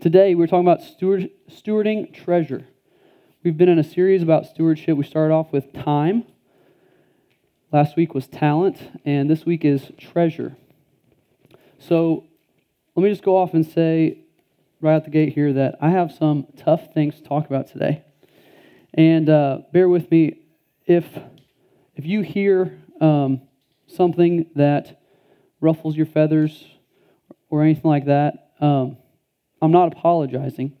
Today, we're talking about steward, stewarding treasure. We've been in a series about stewardship. We started off with time, last week was talent, and this week is treasure. So, let me just go off and say right out the gate here that I have some tough things to talk about today. And uh, bear with me if if you hear um, something that ruffles your feathers or anything like that. Um, I'm not apologizing.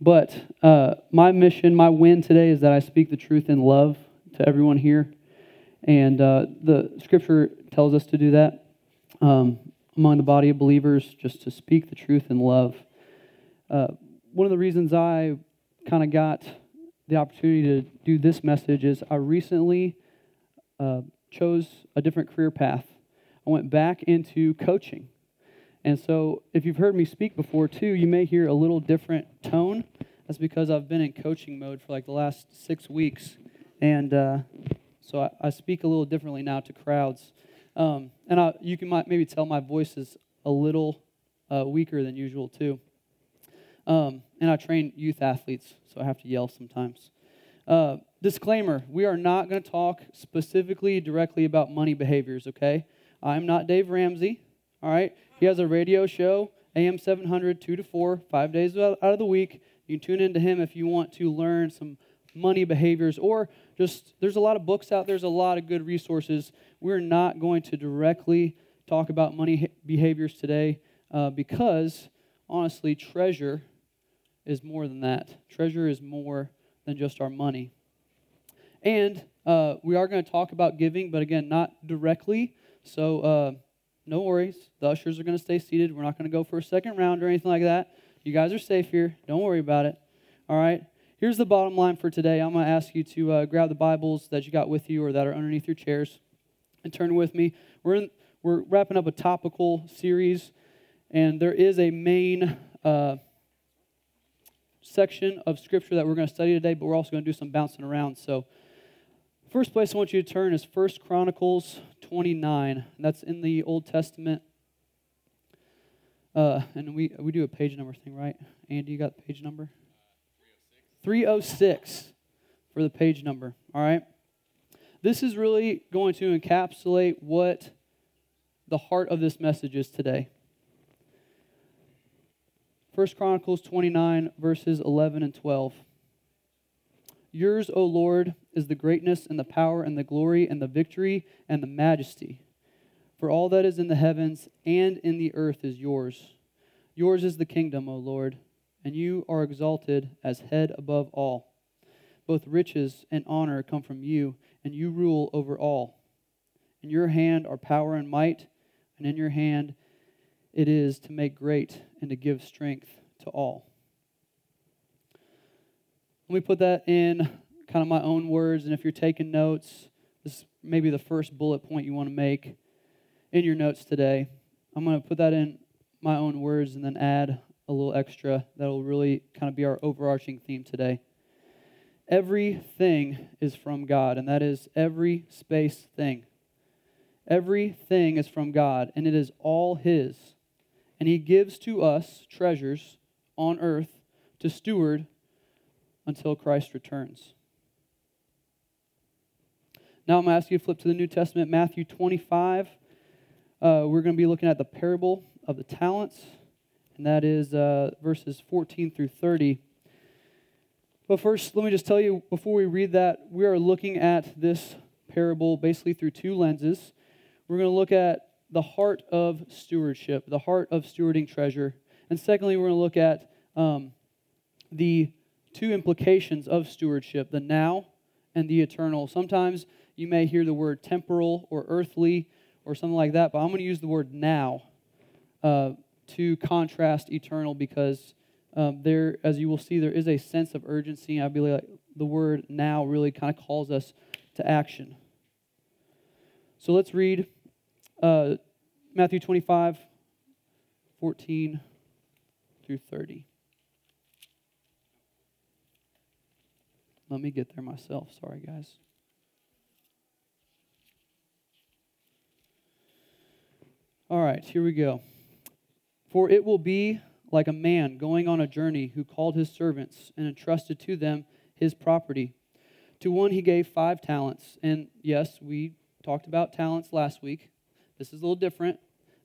But uh, my mission, my win today is that I speak the truth in love to everyone here. And uh, the scripture tells us to do that um, among the body of believers, just to speak the truth in love. Uh, one of the reasons I kind of got the opportunity to do this message is I recently uh, chose a different career path. I went back into coaching. And so, if you've heard me speak before too, you may hear a little different tone. That's because I've been in coaching mode for like the last six weeks. And uh, so I, I, speak a little differently now to crowds. Um, and I, you can maybe tell my voice is a little uh, weaker than usual too. Um, and I train youth athletes, so I have to yell sometimes. Uh, disclaimer we are not going to talk specifically directly about money behaviors, okay? I'm not Dave Ramsey, all right? He has a radio show, AM 700, 2 to 4, five days out of the week. You can tune into him if you want to learn some money behaviors or just there's a lot of books out there's a lot of good resources. We're not going to directly talk about money behaviors today uh, because honestly treasure is more than that. Treasure is more than just our money. And uh, we are going to talk about giving but again not directly. So uh, no worries. The ushers are going to stay seated. We're not going to go for a second round or anything like that. You guys are safe here. Don't worry about it. All right? Here's the bottom line for today. I'm going to ask you to uh, grab the Bibles that you got with you or that are underneath your chairs and turn with me. We're, in, we're wrapping up a topical series, and there is a main uh, section of Scripture that we're going to study today, but we're also going to do some bouncing around. So, First place I want you to turn is First Chronicles 29. That's in the Old Testament. Uh, and we, we do a page number thing, right? Andy, you got the page number? 306. 306 for the page number, all right? This is really going to encapsulate what the heart of this message is today. First Chronicles 29, verses 11 and 12. Yours, O Lord, is the greatness and the power and the glory and the victory and the majesty. For all that is in the heavens and in the earth is yours. Yours is the kingdom, O Lord, and you are exalted as head above all. Both riches and honor come from you, and you rule over all. In your hand are power and might, and in your hand it is to make great and to give strength to all. Let me put that in kind of my own words, and if you're taking notes, this may be the first bullet point you want to make in your notes today. I'm going to put that in my own words and then add a little extra that will really kind of be our overarching theme today. Everything is from God, and that is every space thing. Everything is from God, and it is all His. And He gives to us treasures on earth to steward until Christ returns. Now I'm going to ask you to flip to the New Testament, Matthew 25. Uh, we're going to be looking at the parable of the talents, and that is uh, verses 14 through 30. But first, let me just tell you before we read that, we are looking at this parable basically through two lenses. We're going to look at the heart of stewardship, the heart of stewarding treasure. And secondly, we're going to look at um, the two implications of stewardship the now and the eternal. Sometimes you may hear the word temporal or earthly or something like that, but I'm going to use the word now uh, to contrast eternal because um, there, as you will see, there is a sense of urgency. I believe like the word now really kind of calls us to action. So let's read uh, Matthew 25, 14 through 30. Let me get there myself. Sorry, guys. All right, here we go. For it will be like a man going on a journey who called his servants and entrusted to them his property. To one he gave five talents. And yes, we talked about talents last week. This is a little different.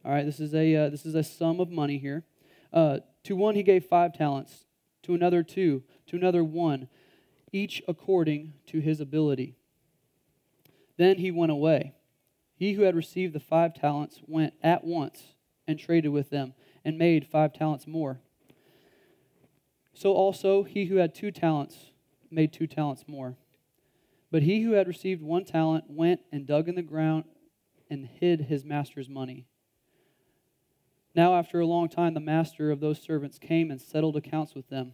All right, this is a, uh, this is a sum of money here. Uh, to one he gave five talents, to another two, to another one, each according to his ability. Then he went away. He who had received the five talents went at once and traded with them and made five talents more. So also he who had two talents made two talents more. But he who had received one talent went and dug in the ground and hid his master's money. Now, after a long time, the master of those servants came and settled accounts with them.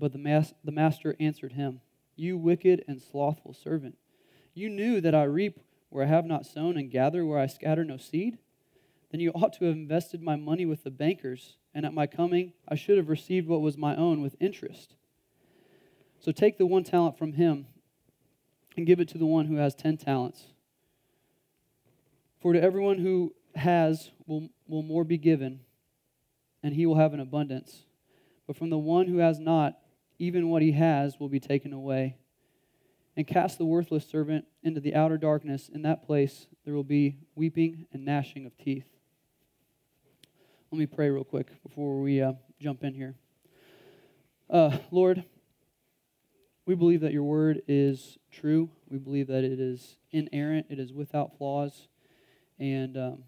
But the, mas- the master answered him, You wicked and slothful servant. You knew that I reap where I have not sown and gather where I scatter no seed? Then you ought to have invested my money with the bankers, and at my coming I should have received what was my own with interest. So take the one talent from him and give it to the one who has ten talents. For to everyone who has will, will more be given, and he will have an abundance. But from the one who has not, even what he has will be taken away. And cast the worthless servant into the outer darkness. In that place there will be weeping and gnashing of teeth. Let me pray real quick before we uh, jump in here. Uh, Lord, we believe that your word is true. We believe that it is inerrant, it is without flaws. And um,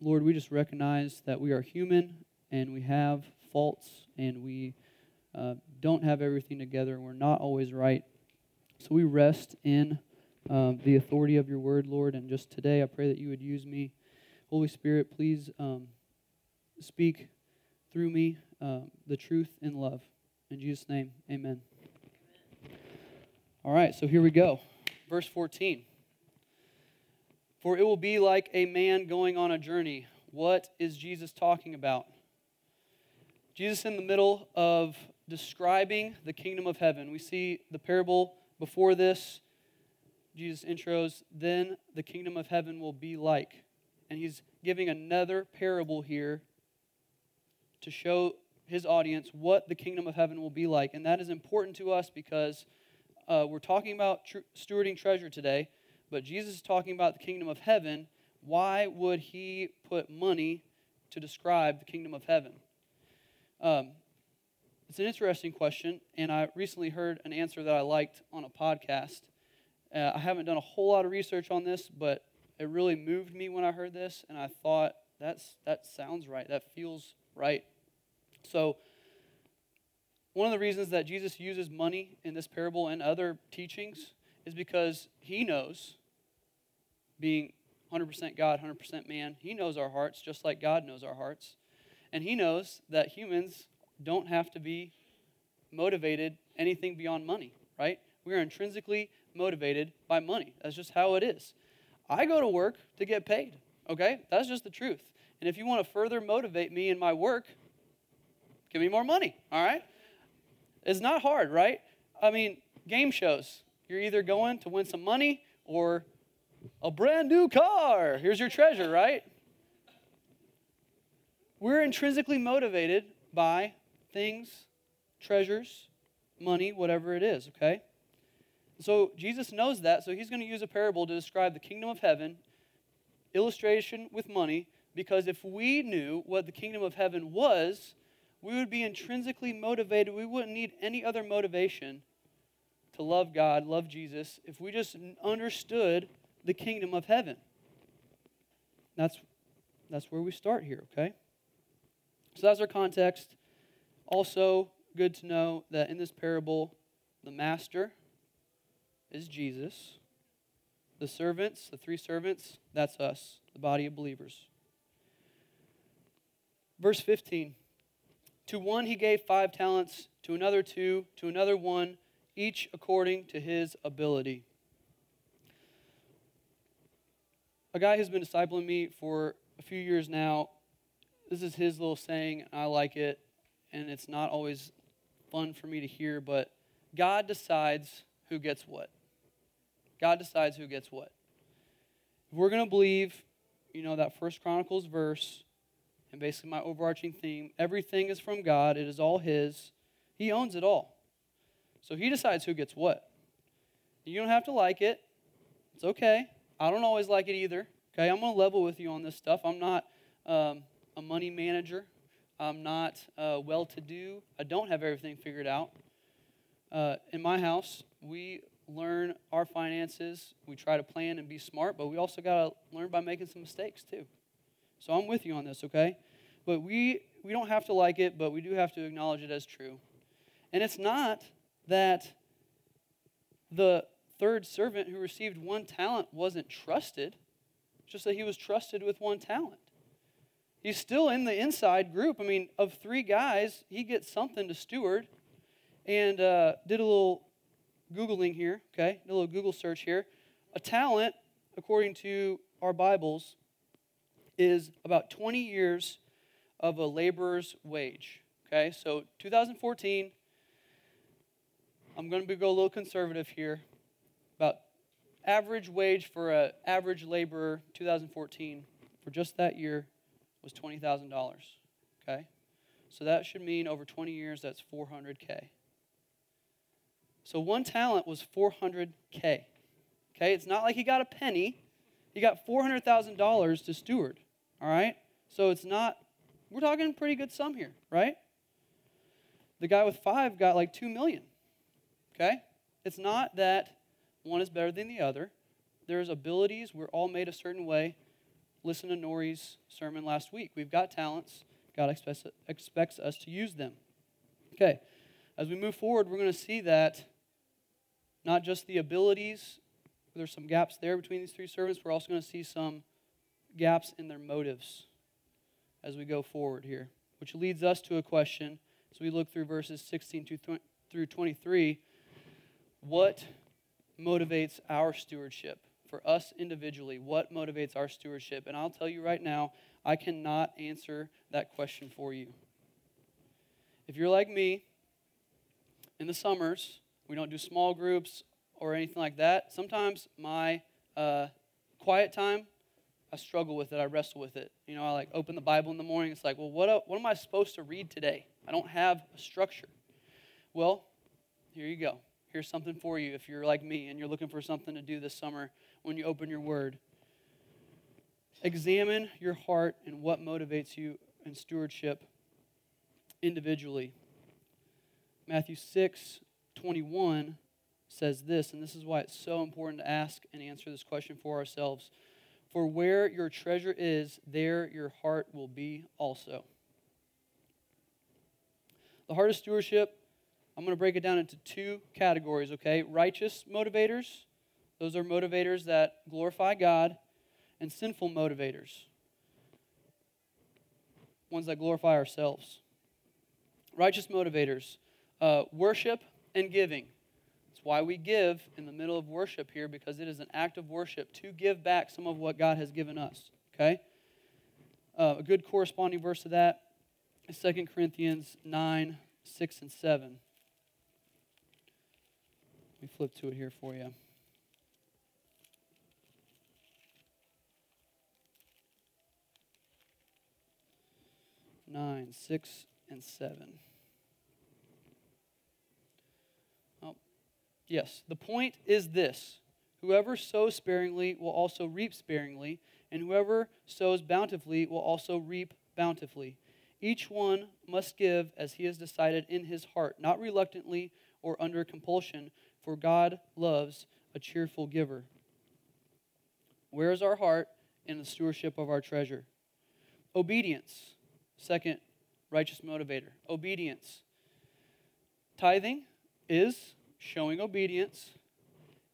Lord, we just recognize that we are human and we have faults and we uh, don't have everything together and we're not always right. So we rest in um, the authority of your word, Lord. And just today, I pray that you would use me. Holy Spirit, please um, speak through me uh, the truth in love. In Jesus' name, amen. All right, so here we go. Verse 14. For it will be like a man going on a journey. What is Jesus talking about? Jesus in the middle of describing the kingdom of heaven. We see the parable before this. Jesus intros, then the kingdom of heaven will be like. And he's giving another parable here to show his audience what the kingdom of heaven will be like. And that is important to us because uh, we're talking about tr- stewarding treasure today but Jesus is talking about the kingdom of heaven. Why would he put money to describe the kingdom of heaven? Um, it's an interesting question, and I recently heard an answer that I liked on a podcast. Uh, I haven't done a whole lot of research on this, but it really moved me when I heard this, and I thought that's that sounds right. That feels right. So, one of the reasons that Jesus uses money in this parable and other teachings is because he knows being 100% God, 100% man, He knows our hearts just like God knows our hearts. And He knows that humans don't have to be motivated anything beyond money, right? We are intrinsically motivated by money. That's just how it is. I go to work to get paid, okay? That's just the truth. And if you want to further motivate me in my work, give me more money, all right? It's not hard, right? I mean, game shows. You're either going to win some money or a brand new car. Here's your treasure, right? We're intrinsically motivated by things, treasures, money, whatever it is, okay? So Jesus knows that, so he's going to use a parable to describe the kingdom of heaven, illustration with money, because if we knew what the kingdom of heaven was, we would be intrinsically motivated. We wouldn't need any other motivation to love God, love Jesus, if we just understood the kingdom of heaven. That's, that's where we start here, okay? So that's our context. Also, good to know that in this parable, the master is Jesus. The servants, the three servants, that's us, the body of believers. Verse 15 To one he gave five talents, to another two, to another one, each according to his ability. A guy who's been discipling me for a few years now, this is his little saying, and I like it, and it's not always fun for me to hear, but God decides who gets what. God decides who gets what. If we're going to believe, you know, that First Chronicles verse, and basically my overarching theme, everything is from God, it is all His, He owns it all. So He decides who gets what. You don't have to like it, it's okay. I don't always like it either. Okay, I'm going to level with you on this stuff. I'm not um, a money manager. I'm not uh, well to do. I don't have everything figured out. Uh, in my house, we learn our finances. We try to plan and be smart, but we also got to learn by making some mistakes too. So I'm with you on this, okay? But we we don't have to like it, but we do have to acknowledge it as true. And it's not that the third servant who received one talent wasn't trusted, it's just that he was trusted with one talent. He's still in the inside group. I mean, of three guys, he gets something to steward. And uh, did a little Googling here, okay? Did a little Google search here. A talent, according to our Bibles, is about 20 years of a laborer's wage. Okay, so 2014, I'm going to go a little conservative here. About average wage for an average laborer 2014 for just that year was $20,000. Okay? So that should mean over 20 years that's 400K. So one talent was 400K. Okay? It's not like he got a penny. He got $400,000 to steward. All right? So it's not, we're talking pretty good sum here, right? The guy with five got like 2 million. Okay? It's not that one is better than the other. There's abilities. We're all made a certain way. Listen to Nori's sermon last week. We've got talents. God expects, expects us to use them. Okay. As we move forward, we're going to see that not just the abilities, there's some gaps there between these three servants. We're also going to see some gaps in their motives as we go forward here, which leads us to a question as we look through verses 16 through 23. What motivates our stewardship? For us individually, what motivates our stewardship? And I'll tell you right now, I cannot answer that question for you. If you're like me, in the summers, we don't do small groups or anything like that. Sometimes my uh, quiet time, I struggle with it. I wrestle with it. You know, I like open the Bible in the morning. It's like, well, what, what am I supposed to read today? I don't have a structure. Well, here you go. Here's something for you if you're like me and you're looking for something to do this summer when you open your word. Examine your heart and what motivates you in stewardship individually. Matthew 6, 21 says this, and this is why it's so important to ask and answer this question for ourselves. For where your treasure is, there your heart will be also. The heart of stewardship, I'm going to break it down into two categories, okay? Righteous motivators, those are motivators that glorify God, and sinful motivators, ones that glorify ourselves. Righteous motivators, uh, worship and giving. That's why we give in the middle of worship here, because it is an act of worship to give back some of what God has given us. Okay? Uh, a good corresponding verse to that is 2 Corinthians 9, 6, and 7. Let me flip to it here for you. Nine, six, and seven. Oh, Yes, the point is this whoever sows sparingly will also reap sparingly, and whoever sows bountifully will also reap bountifully. Each one must give as he has decided in his heart, not reluctantly or under compulsion, for God loves a cheerful giver. Where is our heart in the stewardship of our treasure? Obedience. Second righteous motivator. Obedience. Tithing is showing obedience.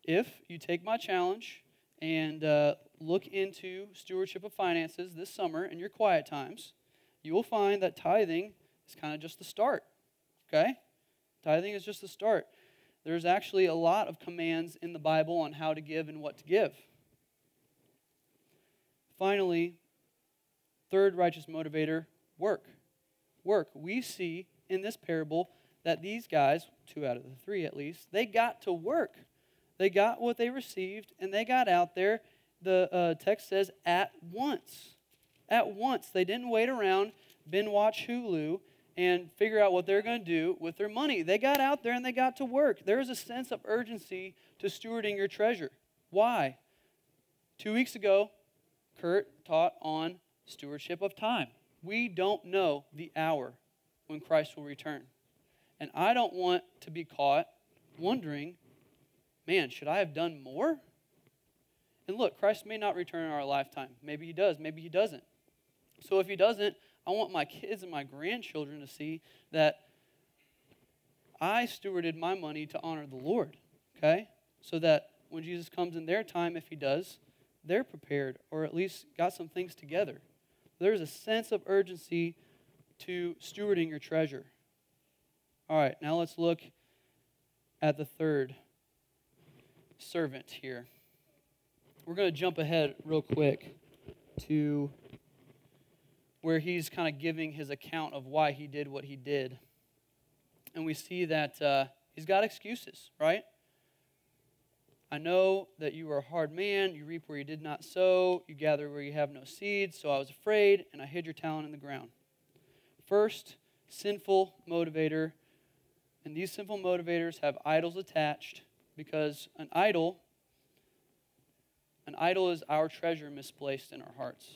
If you take my challenge and uh, look into stewardship of finances this summer in your quiet times, you will find that tithing is kind of just the start. Okay? Tithing is just the start. There's actually a lot of commands in the Bible on how to give and what to give. Finally, third righteous motivator work. Work. We see in this parable that these guys, two out of the three at least, they got to work. They got what they received and they got out there. The uh, text says at once. At once. They didn't wait around, binge watch Hulu, and figure out what they're going to do with their money. They got out there and they got to work. There is a sense of urgency to stewarding your treasure. Why? Two weeks ago, Kurt taught on stewardship of time. We don't know the hour when Christ will return. And I don't want to be caught wondering, man, should I have done more? And look, Christ may not return in our lifetime. Maybe he does, maybe he doesn't. So if he doesn't, I want my kids and my grandchildren to see that I stewarded my money to honor the Lord, okay? So that when Jesus comes in their time, if he does, they're prepared or at least got some things together. There's a sense of urgency to stewarding your treasure. All right, now let's look at the third servant here. We're going to jump ahead real quick to where he's kind of giving his account of why he did what he did. And we see that uh, he's got excuses, right? I know that you are a hard man. You reap where you did not sow. You gather where you have no seed. So I was afraid, and I hid your talent in the ground. First, sinful motivator. And these sinful motivators have idols attached because an idol an idol is our treasure misplaced in our hearts.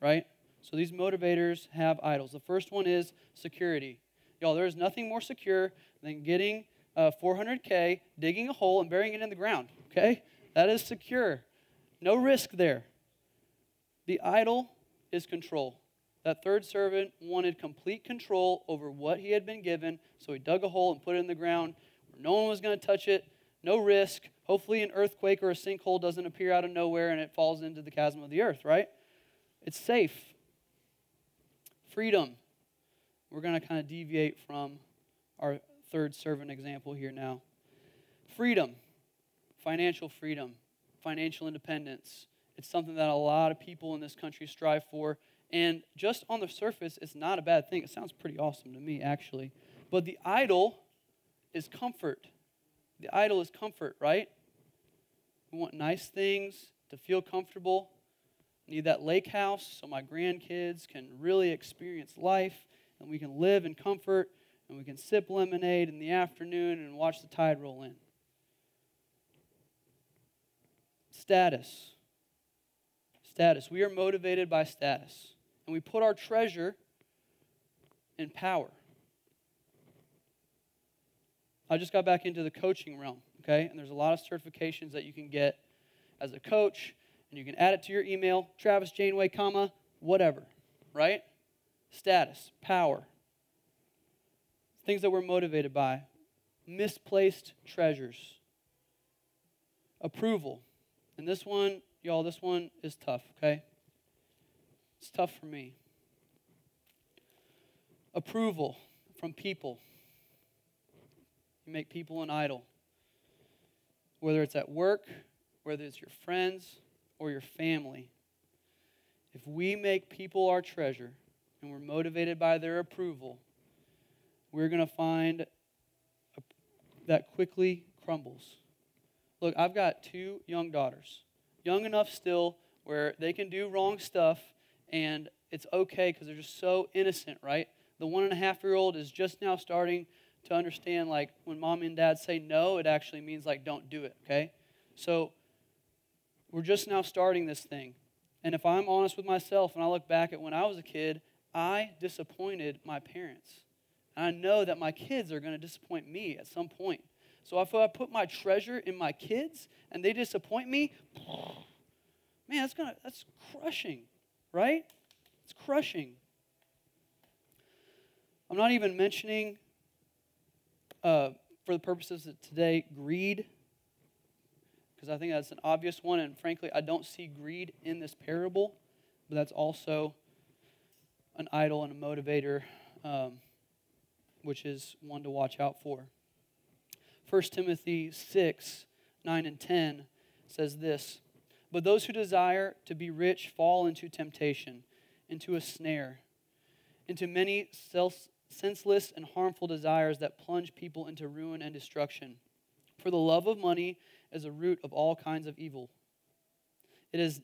Right? So these motivators have idols. The first one is security. Y'all, there is nothing more secure than getting uh, 400K, digging a hole, and burying it in the ground. Okay? That is secure. No risk there. The idol is control. That third servant wanted complete control over what he had been given, so he dug a hole and put it in the ground where no one was going to touch it, no risk. Hopefully, an earthquake or a sinkhole doesn't appear out of nowhere and it falls into the chasm of the earth, right? It's safe. Freedom. We're going to kind of deviate from our third servant example here now. Freedom, financial freedom, financial independence. It's something that a lot of people in this country strive for. And just on the surface, it's not a bad thing. It sounds pretty awesome to me, actually. But the idol is comfort. The idol is comfort, right? We want nice things to feel comfortable need that lake house so my grandkids can really experience life and we can live in comfort and we can sip lemonade in the afternoon and watch the tide roll in. Status. Status. We are motivated by status. And we put our treasure in power. I just got back into the coaching realm, okay? And there's a lot of certifications that you can get as a coach and you can add it to your email, Travis Janeway, comma, whatever, right? Status, power, things that we're motivated by, misplaced treasures, approval. And this one, y'all, this one is tough, okay? It's tough for me. Approval from people. You make people an idol. Whether it's at work, whether it's your friends, or your family, if we make people our treasure and we're motivated by their approval, we're going to find that quickly crumbles. Look, I've got two young daughters, young enough still where they can do wrong stuff and it's okay because they're just so innocent, right? The one and a half year old is just now starting to understand like when mom and dad say no, it actually means like don't do it, okay? So we're just now starting this thing. And if I'm honest with myself and I look back at when I was a kid, I disappointed my parents. And I know that my kids are going to disappoint me at some point. So if I put my treasure in my kids and they disappoint me, man, that's gonna that's crushing, right? It's crushing. I'm not even mentioning, uh, for the purposes of today, greed, because I think that's an obvious one, and frankly, I don't see greed in this parable, but that's also an idol and a motivator, um, which is one to watch out for. 1 Timothy 6 9 and 10 says this But those who desire to be rich fall into temptation, into a snare, into many self, senseless and harmful desires that plunge people into ruin and destruction. For the love of money is a root of all kinds of evil. It is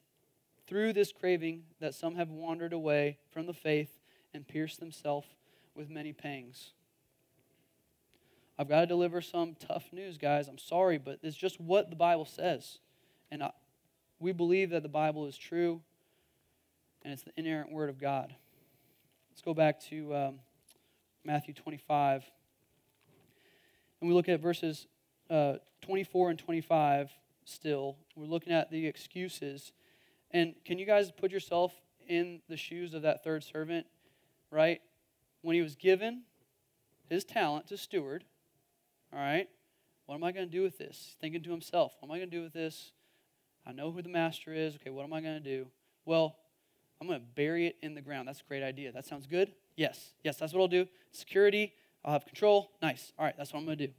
through this craving that some have wandered away from the faith and pierced themselves with many pangs. I've got to deliver some tough news, guys. I'm sorry, but it's just what the Bible says. And I, we believe that the Bible is true and it's the inerrant word of God. Let's go back to um, Matthew 25. And we look at verses uh, 24 and 25 still. We're looking at the excuses. And can you guys put yourself in the shoes of that third servant, right? When he was given his talent to steward, all right, what am I going to do with this? Thinking to himself, what am I going to do with this? I know who the master is. Okay, what am I going to do? Well, I'm going to bury it in the ground. That's a great idea. That sounds good? Yes. Yes, that's what I'll do. Security, I'll have control. Nice. All right, that's what I'm going to do.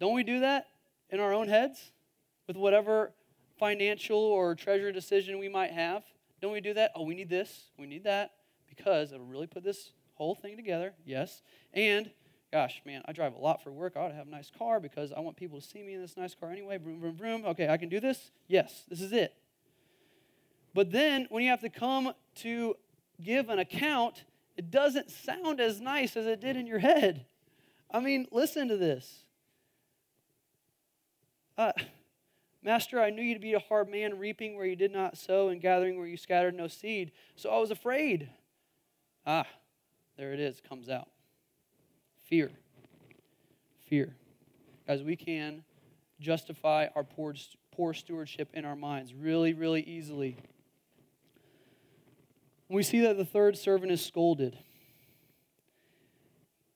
Don't we do that in our own heads with whatever financial or treasure decision we might have? Don't we do that? Oh, we need this, we need that, because it'll really put this whole thing together. Yes. And gosh, man, I drive a lot for work. I ought to have a nice car because I want people to see me in this nice car anyway. Vroom, vroom, vroom. Okay, I can do this. Yes, this is it. But then when you have to come to give an account, it doesn't sound as nice as it did in your head. I mean, listen to this. Uh, Master, I knew you to be a hard man, reaping where you did not sow and gathering where you scattered no seed. So I was afraid. Ah, there it is, comes out. Fear. Fear. As we can justify our poor, poor stewardship in our minds really, really easily. We see that the third servant is scolded.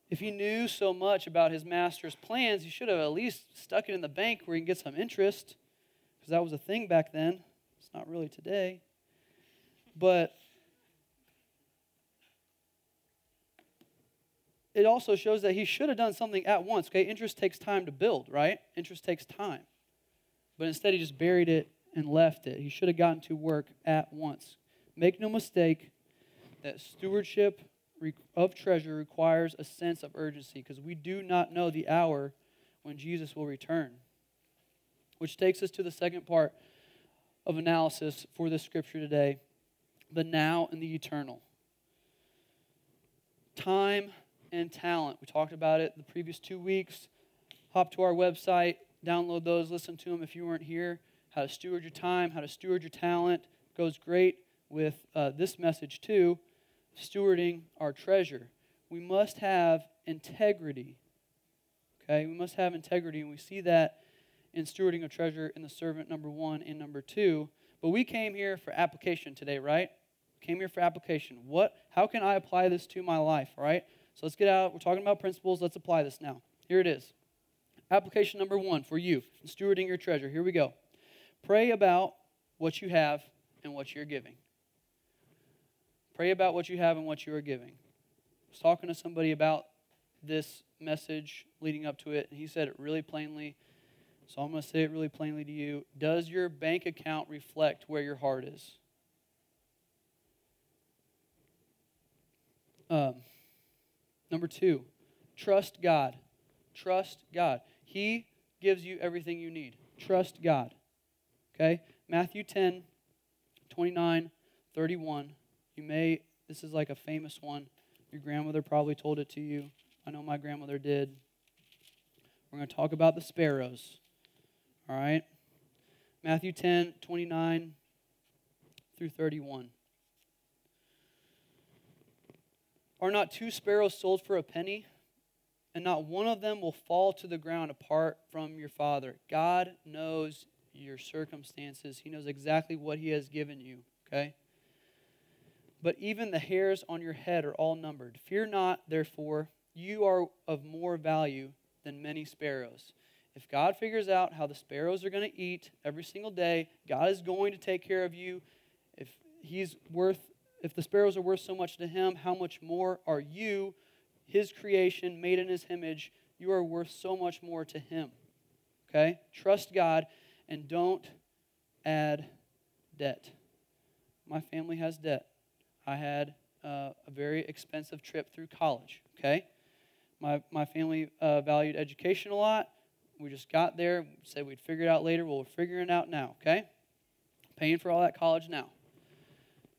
If he knew so much about his master's plans, he should have at least stuck it in the bank where he can get some interest, because that was a thing back then. It's not really today. But it also shows that he should have done something at once. Okay, interest takes time to build, right? Interest takes time. But instead, he just buried it and left it. He should have gotten to work at once. Make no mistake that stewardship of treasure requires a sense of urgency because we do not know the hour when Jesus will return. Which takes us to the second part of analysis for this scripture today the now and the eternal. Time and talent. We talked about it the previous two weeks. Hop to our website, download those, listen to them if you weren't here. How to steward your time, how to steward your talent goes great with uh, this message too stewarding our treasure. We must have integrity. Okay? We must have integrity, and we see that in stewarding a treasure in the servant number one and number two. But we came here for application today, right? Came here for application. What how can I apply this to my life, right? So let's get out. We're talking about principles. Let's apply this now. Here it is. Application number one for you stewarding your treasure. Here we go. Pray about what you have and what you're giving. Pray about what you have and what you are giving. I was talking to somebody about this message leading up to it, and he said it really plainly. So I'm going to say it really plainly to you. Does your bank account reflect where your heart is? Um, Number two, trust God. Trust God. He gives you everything you need. Trust God. Okay? Matthew 10, 29, 31. You may, this is like a famous one. Your grandmother probably told it to you. I know my grandmother did. We're going to talk about the sparrows. All right? Matthew 10, 29 through 31. Are not two sparrows sold for a penny? And not one of them will fall to the ground apart from your Father. God knows your circumstances, He knows exactly what He has given you, okay? But even the hairs on your head are all numbered. Fear not, therefore, you are of more value than many sparrows. If God figures out how the sparrows are going to eat every single day, God is going to take care of you. If he's worth if the sparrows are worth so much to him, how much more are you, his creation, made in his image? You are worth so much more to him. Okay? Trust God and don't add debt. My family has debt. I had uh, a very expensive trip through college. Okay? My, my family uh, valued education a lot. We just got there, said we'd figure it out later. Well, we're figuring it out now, okay? Paying for all that college now.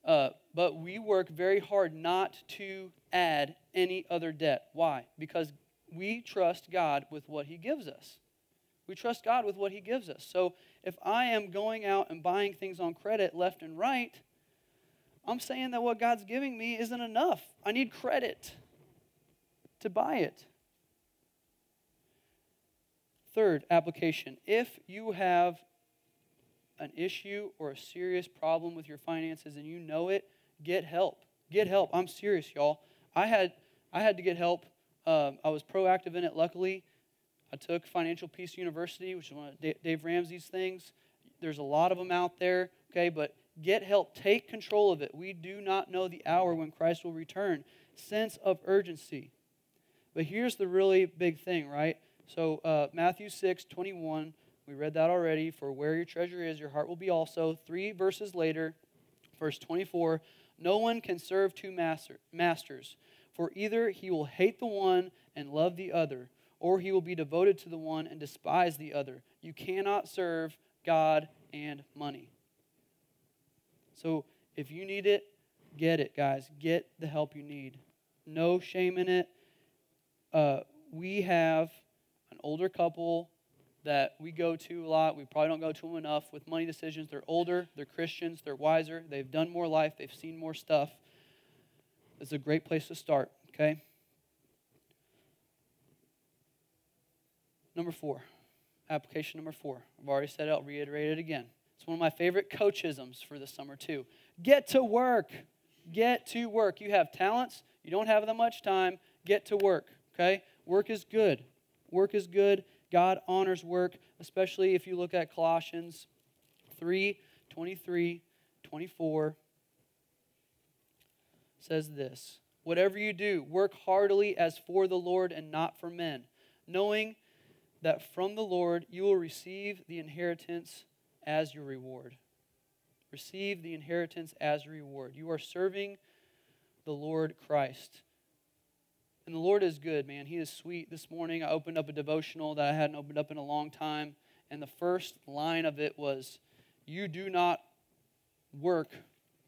Uh, but we work very hard not to add any other debt. Why? Because we trust God with what He gives us. We trust God with what He gives us. So if I am going out and buying things on credit left and right, I'm saying that what God's giving me isn't enough. I need credit to buy it. Third application if you have an issue or a serious problem with your finances and you know it, get help. Get help. I'm serious, y'all. I had I had to get help. Um, I was proactive in it. Luckily, I took Financial Peace University, which is one of Dave Ramsey's things. There's a lot of them out there, okay, but get help. Take control of it. We do not know the hour when Christ will return. Sense of urgency. But here's the really big thing, right? So, uh, Matthew 6, 21, we read that already. For where your treasure is, your heart will be also. Three verses later, verse 24, no one can serve two master, masters, for either he will hate the one and love the other, or he will be devoted to the one and despise the other. You cannot serve God and money. So, if you need it, get it, guys. Get the help you need. No shame in it uh, we have an older couple that we go to a lot. We probably don't go to them enough with money decisions. They're older, they're Christians, they're wiser, they've done more life, they've seen more stuff. It's a great place to start, okay? Number four, application number four. I've already said it, I'll reiterate it again. It's one of my favorite coachisms for the summer, too. Get to work. Get to work. You have talents, you don't have that much time. Get to work. Okay? Work is good. Work is good. God honors work, especially if you look at Colossians 3 23, 24. Says this Whatever you do, work heartily as for the Lord and not for men, knowing that from the Lord you will receive the inheritance as your reward. Receive the inheritance as your reward. You are serving the Lord Christ. And the Lord is good, man. He is sweet. This morning I opened up a devotional that I hadn't opened up in a long time. And the first line of it was, You do not work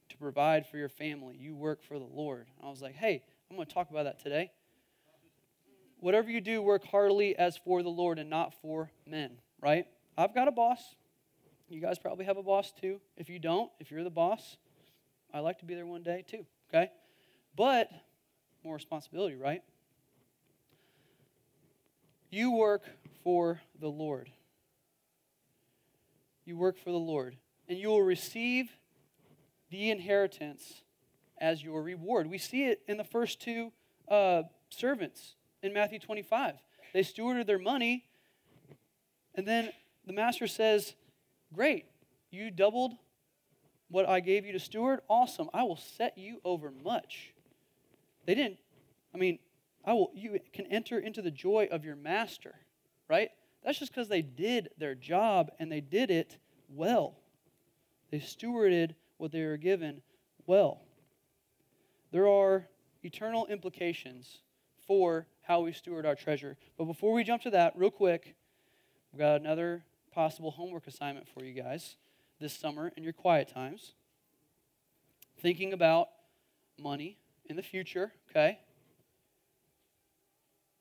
to provide for your family, you work for the Lord. And I was like, Hey, I'm going to talk about that today. Whatever you do, work heartily as for the Lord and not for men, right? I've got a boss. You guys probably have a boss too. If you don't, if you're the boss, I'd like to be there one day too, okay? But more responsibility, right? You work for the Lord. You work for the Lord. And you will receive the inheritance as your reward. We see it in the first two uh, servants in Matthew 25. They stewarded their money, and then the master says, Great, you doubled what I gave you to steward. Awesome. I will set you over much. They didn't, I mean, I will, you can enter into the joy of your master, right? That's just because they did their job and they did it well. They stewarded what they were given well. There are eternal implications for how we steward our treasure. But before we jump to that, real quick, we've got another possible homework assignment for you guys this summer in your quiet times. Thinking about money in the future, okay?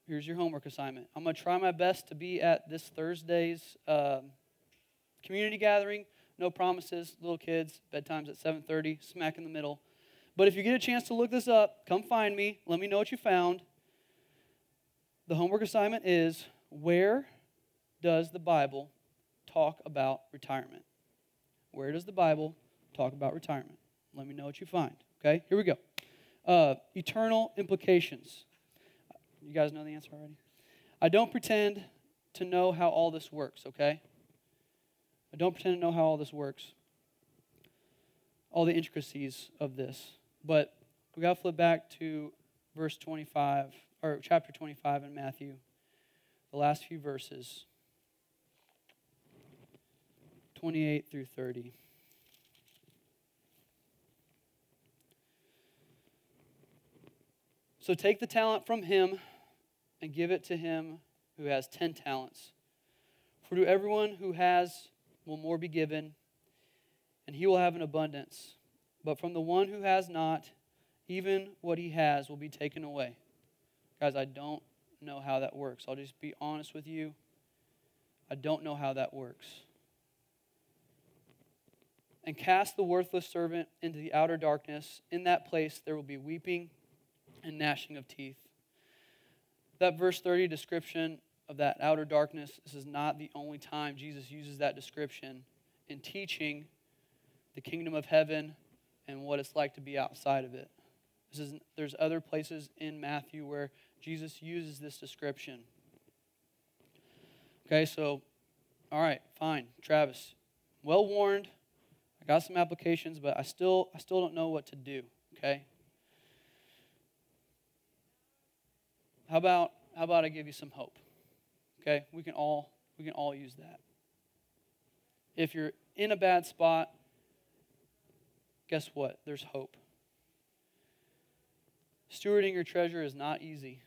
Here's your homework assignment. I'm going to try my best to be at this Thursday's um, community gathering. No promises, little kids, bedtime's at 7:30, smack in the middle. But if you get a chance to look this up, come find me. Let me know what you found. The homework assignment is where does the Bible talk about retirement? Where does the Bible talk about retirement? Let me know what you find. Okay, here we go. Uh, eternal implications. You guys know the answer already? I don't pretend to know how all this works, okay? I don't pretend to know how all this works, all the intricacies of this. But we got to flip back to verse 25, or chapter 25 in Matthew, the last few verses, 28 through 30. So take the talent from him and give it to him who has ten talents. For to everyone who has will more be given, and he will have an abundance. But from the one who has not, even what he has will be taken away. Guys, I don't know how that works. I'll just be honest with you. I don't know how that works. And cast the worthless servant into the outer darkness. In that place there will be weeping and gnashing of teeth. That verse 30 description of that outer darkness, this is not the only time Jesus uses that description in teaching the kingdom of heaven and what it's like to be outside of it. This is, there's other places in Matthew where Jesus uses this description. Okay, so, all right, fine. Travis, well warned. I got some applications, but I still, I still don't know what to do. Okay? How about how about I give you some hope? Okay? We can all we can all use that. If you're in a bad spot, guess what? There's hope. Stewarding your treasure is not easy.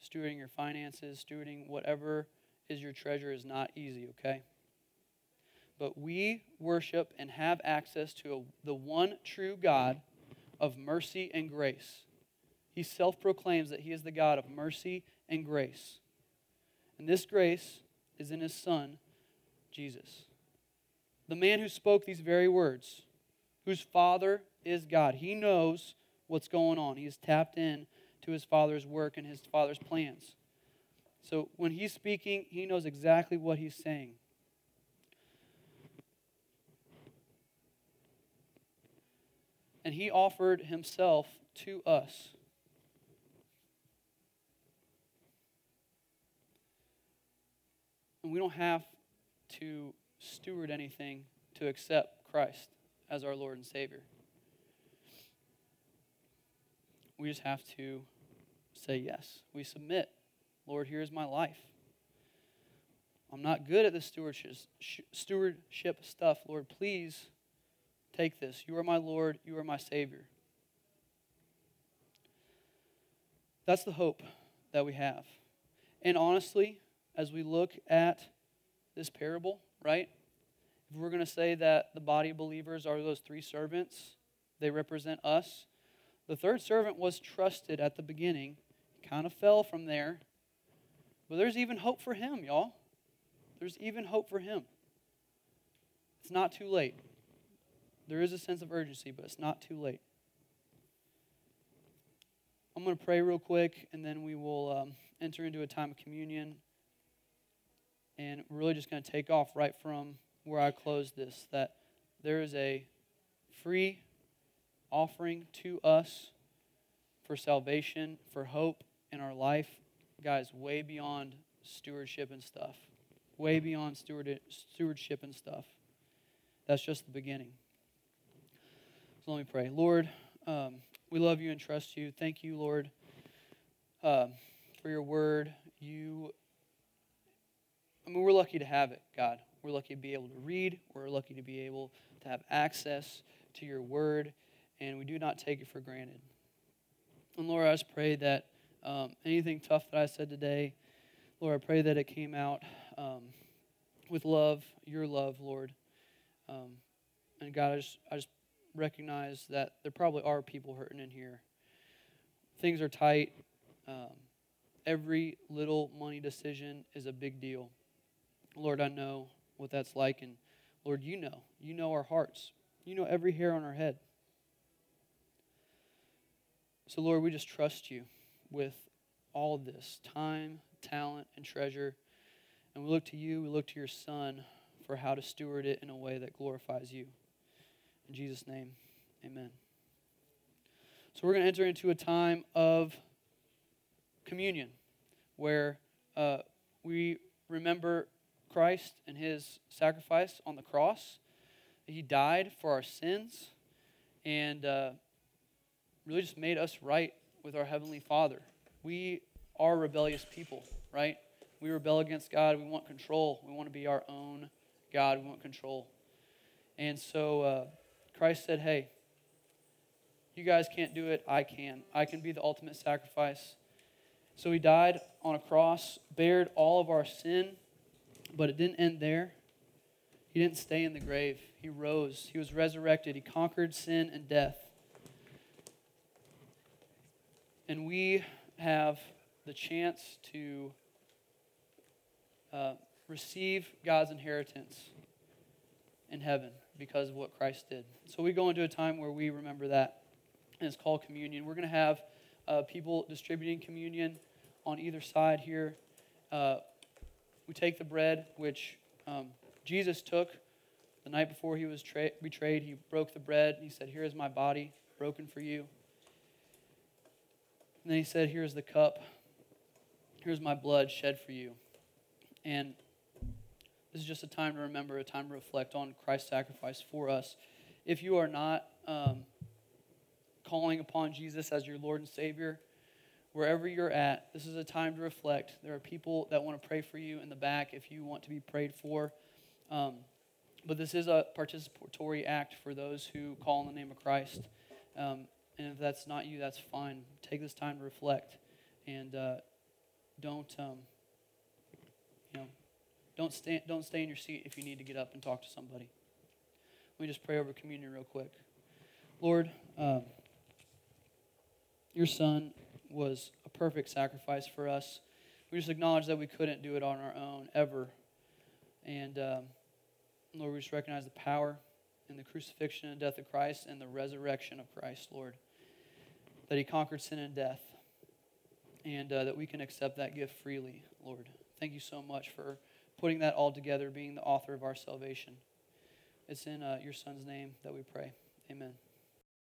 Stewarding your finances, stewarding whatever is your treasure is not easy, okay? But we worship and have access to a, the one true God of mercy and grace he self proclaims that he is the God of mercy and grace. And this grace is in his Son, Jesus. The man who spoke these very words, whose Father is God. He knows what's going on. He is tapped in to his Father's work and his Father's plans. So when he's speaking, he knows exactly what he's saying. And he offered himself to us. And we don't have to steward anything to accept Christ as our Lord and Savior. We just have to say yes. We submit. Lord, here's my life. I'm not good at stewardship, stewardship stuff. Lord, please take this. You are my Lord. You are my Savior. That's the hope that we have. And honestly, as we look at this parable, right? If we're going to say that the body of believers are those three servants, they represent us. The third servant was trusted at the beginning, kind of fell from there. But there's even hope for him, y'all. There's even hope for him. It's not too late. There is a sense of urgency, but it's not too late. I'm going to pray real quick, and then we will um, enter into a time of communion. And we're really just going to take off right from where I closed this that there is a free offering to us for salvation, for hope in our life. Guys, way beyond stewardship and stuff. Way beyond steward, stewardship and stuff. That's just the beginning. So let me pray. Lord, um, we love you and trust you. Thank you, Lord, uh, for your word. You I mean, we're lucky to have it, God. We're lucky to be able to read. We're lucky to be able to have access to your word, and we do not take it for granted. And Lord, I just pray that um, anything tough that I said today, Lord, I pray that it came out um, with love, your love, Lord. Um, and God, I just, I just recognize that there probably are people hurting in here. Things are tight. Um, every little money decision is a big deal. Lord, I know what that's like. And Lord, you know. You know our hearts. You know every hair on our head. So, Lord, we just trust you with all of this time, talent, and treasure. And we look to you, we look to your Son for how to steward it in a way that glorifies you. In Jesus' name, amen. So, we're going to enter into a time of communion where uh, we remember Christ and his sacrifice on the cross. He died for our sins and uh, really just made us right with our Heavenly Father. We are rebellious people, right? We rebel against God. We want control. We want to be our own God. We want control. And so uh, Christ said, Hey, you guys can't do it. I can. I can be the ultimate sacrifice. So he died on a cross, bared all of our sin, but it didn't end there. He didn't stay in the grave. He rose. He was resurrected. He conquered sin and death. And we have the chance to uh, receive God's inheritance in heaven because of what Christ did. So we go into a time where we remember that, and it's called communion. We're going to have uh, people distributing communion on either side here. Uh, we take the bread, which um, Jesus took the night before he was tra- betrayed. He broke the bread and he said, Here is my body broken for you. And then he said, Here's the cup. Here's my blood shed for you. And this is just a time to remember, a time to reflect on Christ's sacrifice for us. If you are not um, calling upon Jesus as your Lord and Savior, wherever you're at, this is a time to reflect. There are people that want to pray for you in the back if you want to be prayed for. Um, but this is a participatory act for those who call in the name of Christ. Um, and if that's not you, that's fine. Take this time to reflect, and uh, don't, um, you know, don't stay, don't stay in your seat if you need to get up and talk to somebody. Let me just pray over communion real quick. Lord, um, your Son was a perfect sacrifice for us. We just acknowledge that we couldn't do it on our own ever. And um, Lord, we just recognize the power in the crucifixion and death of Christ and the resurrection of Christ, Lord. That he conquered sin and death. And uh, that we can accept that gift freely, Lord. Thank you so much for putting that all together, being the author of our salvation. It's in uh, your Son's name that we pray. Amen.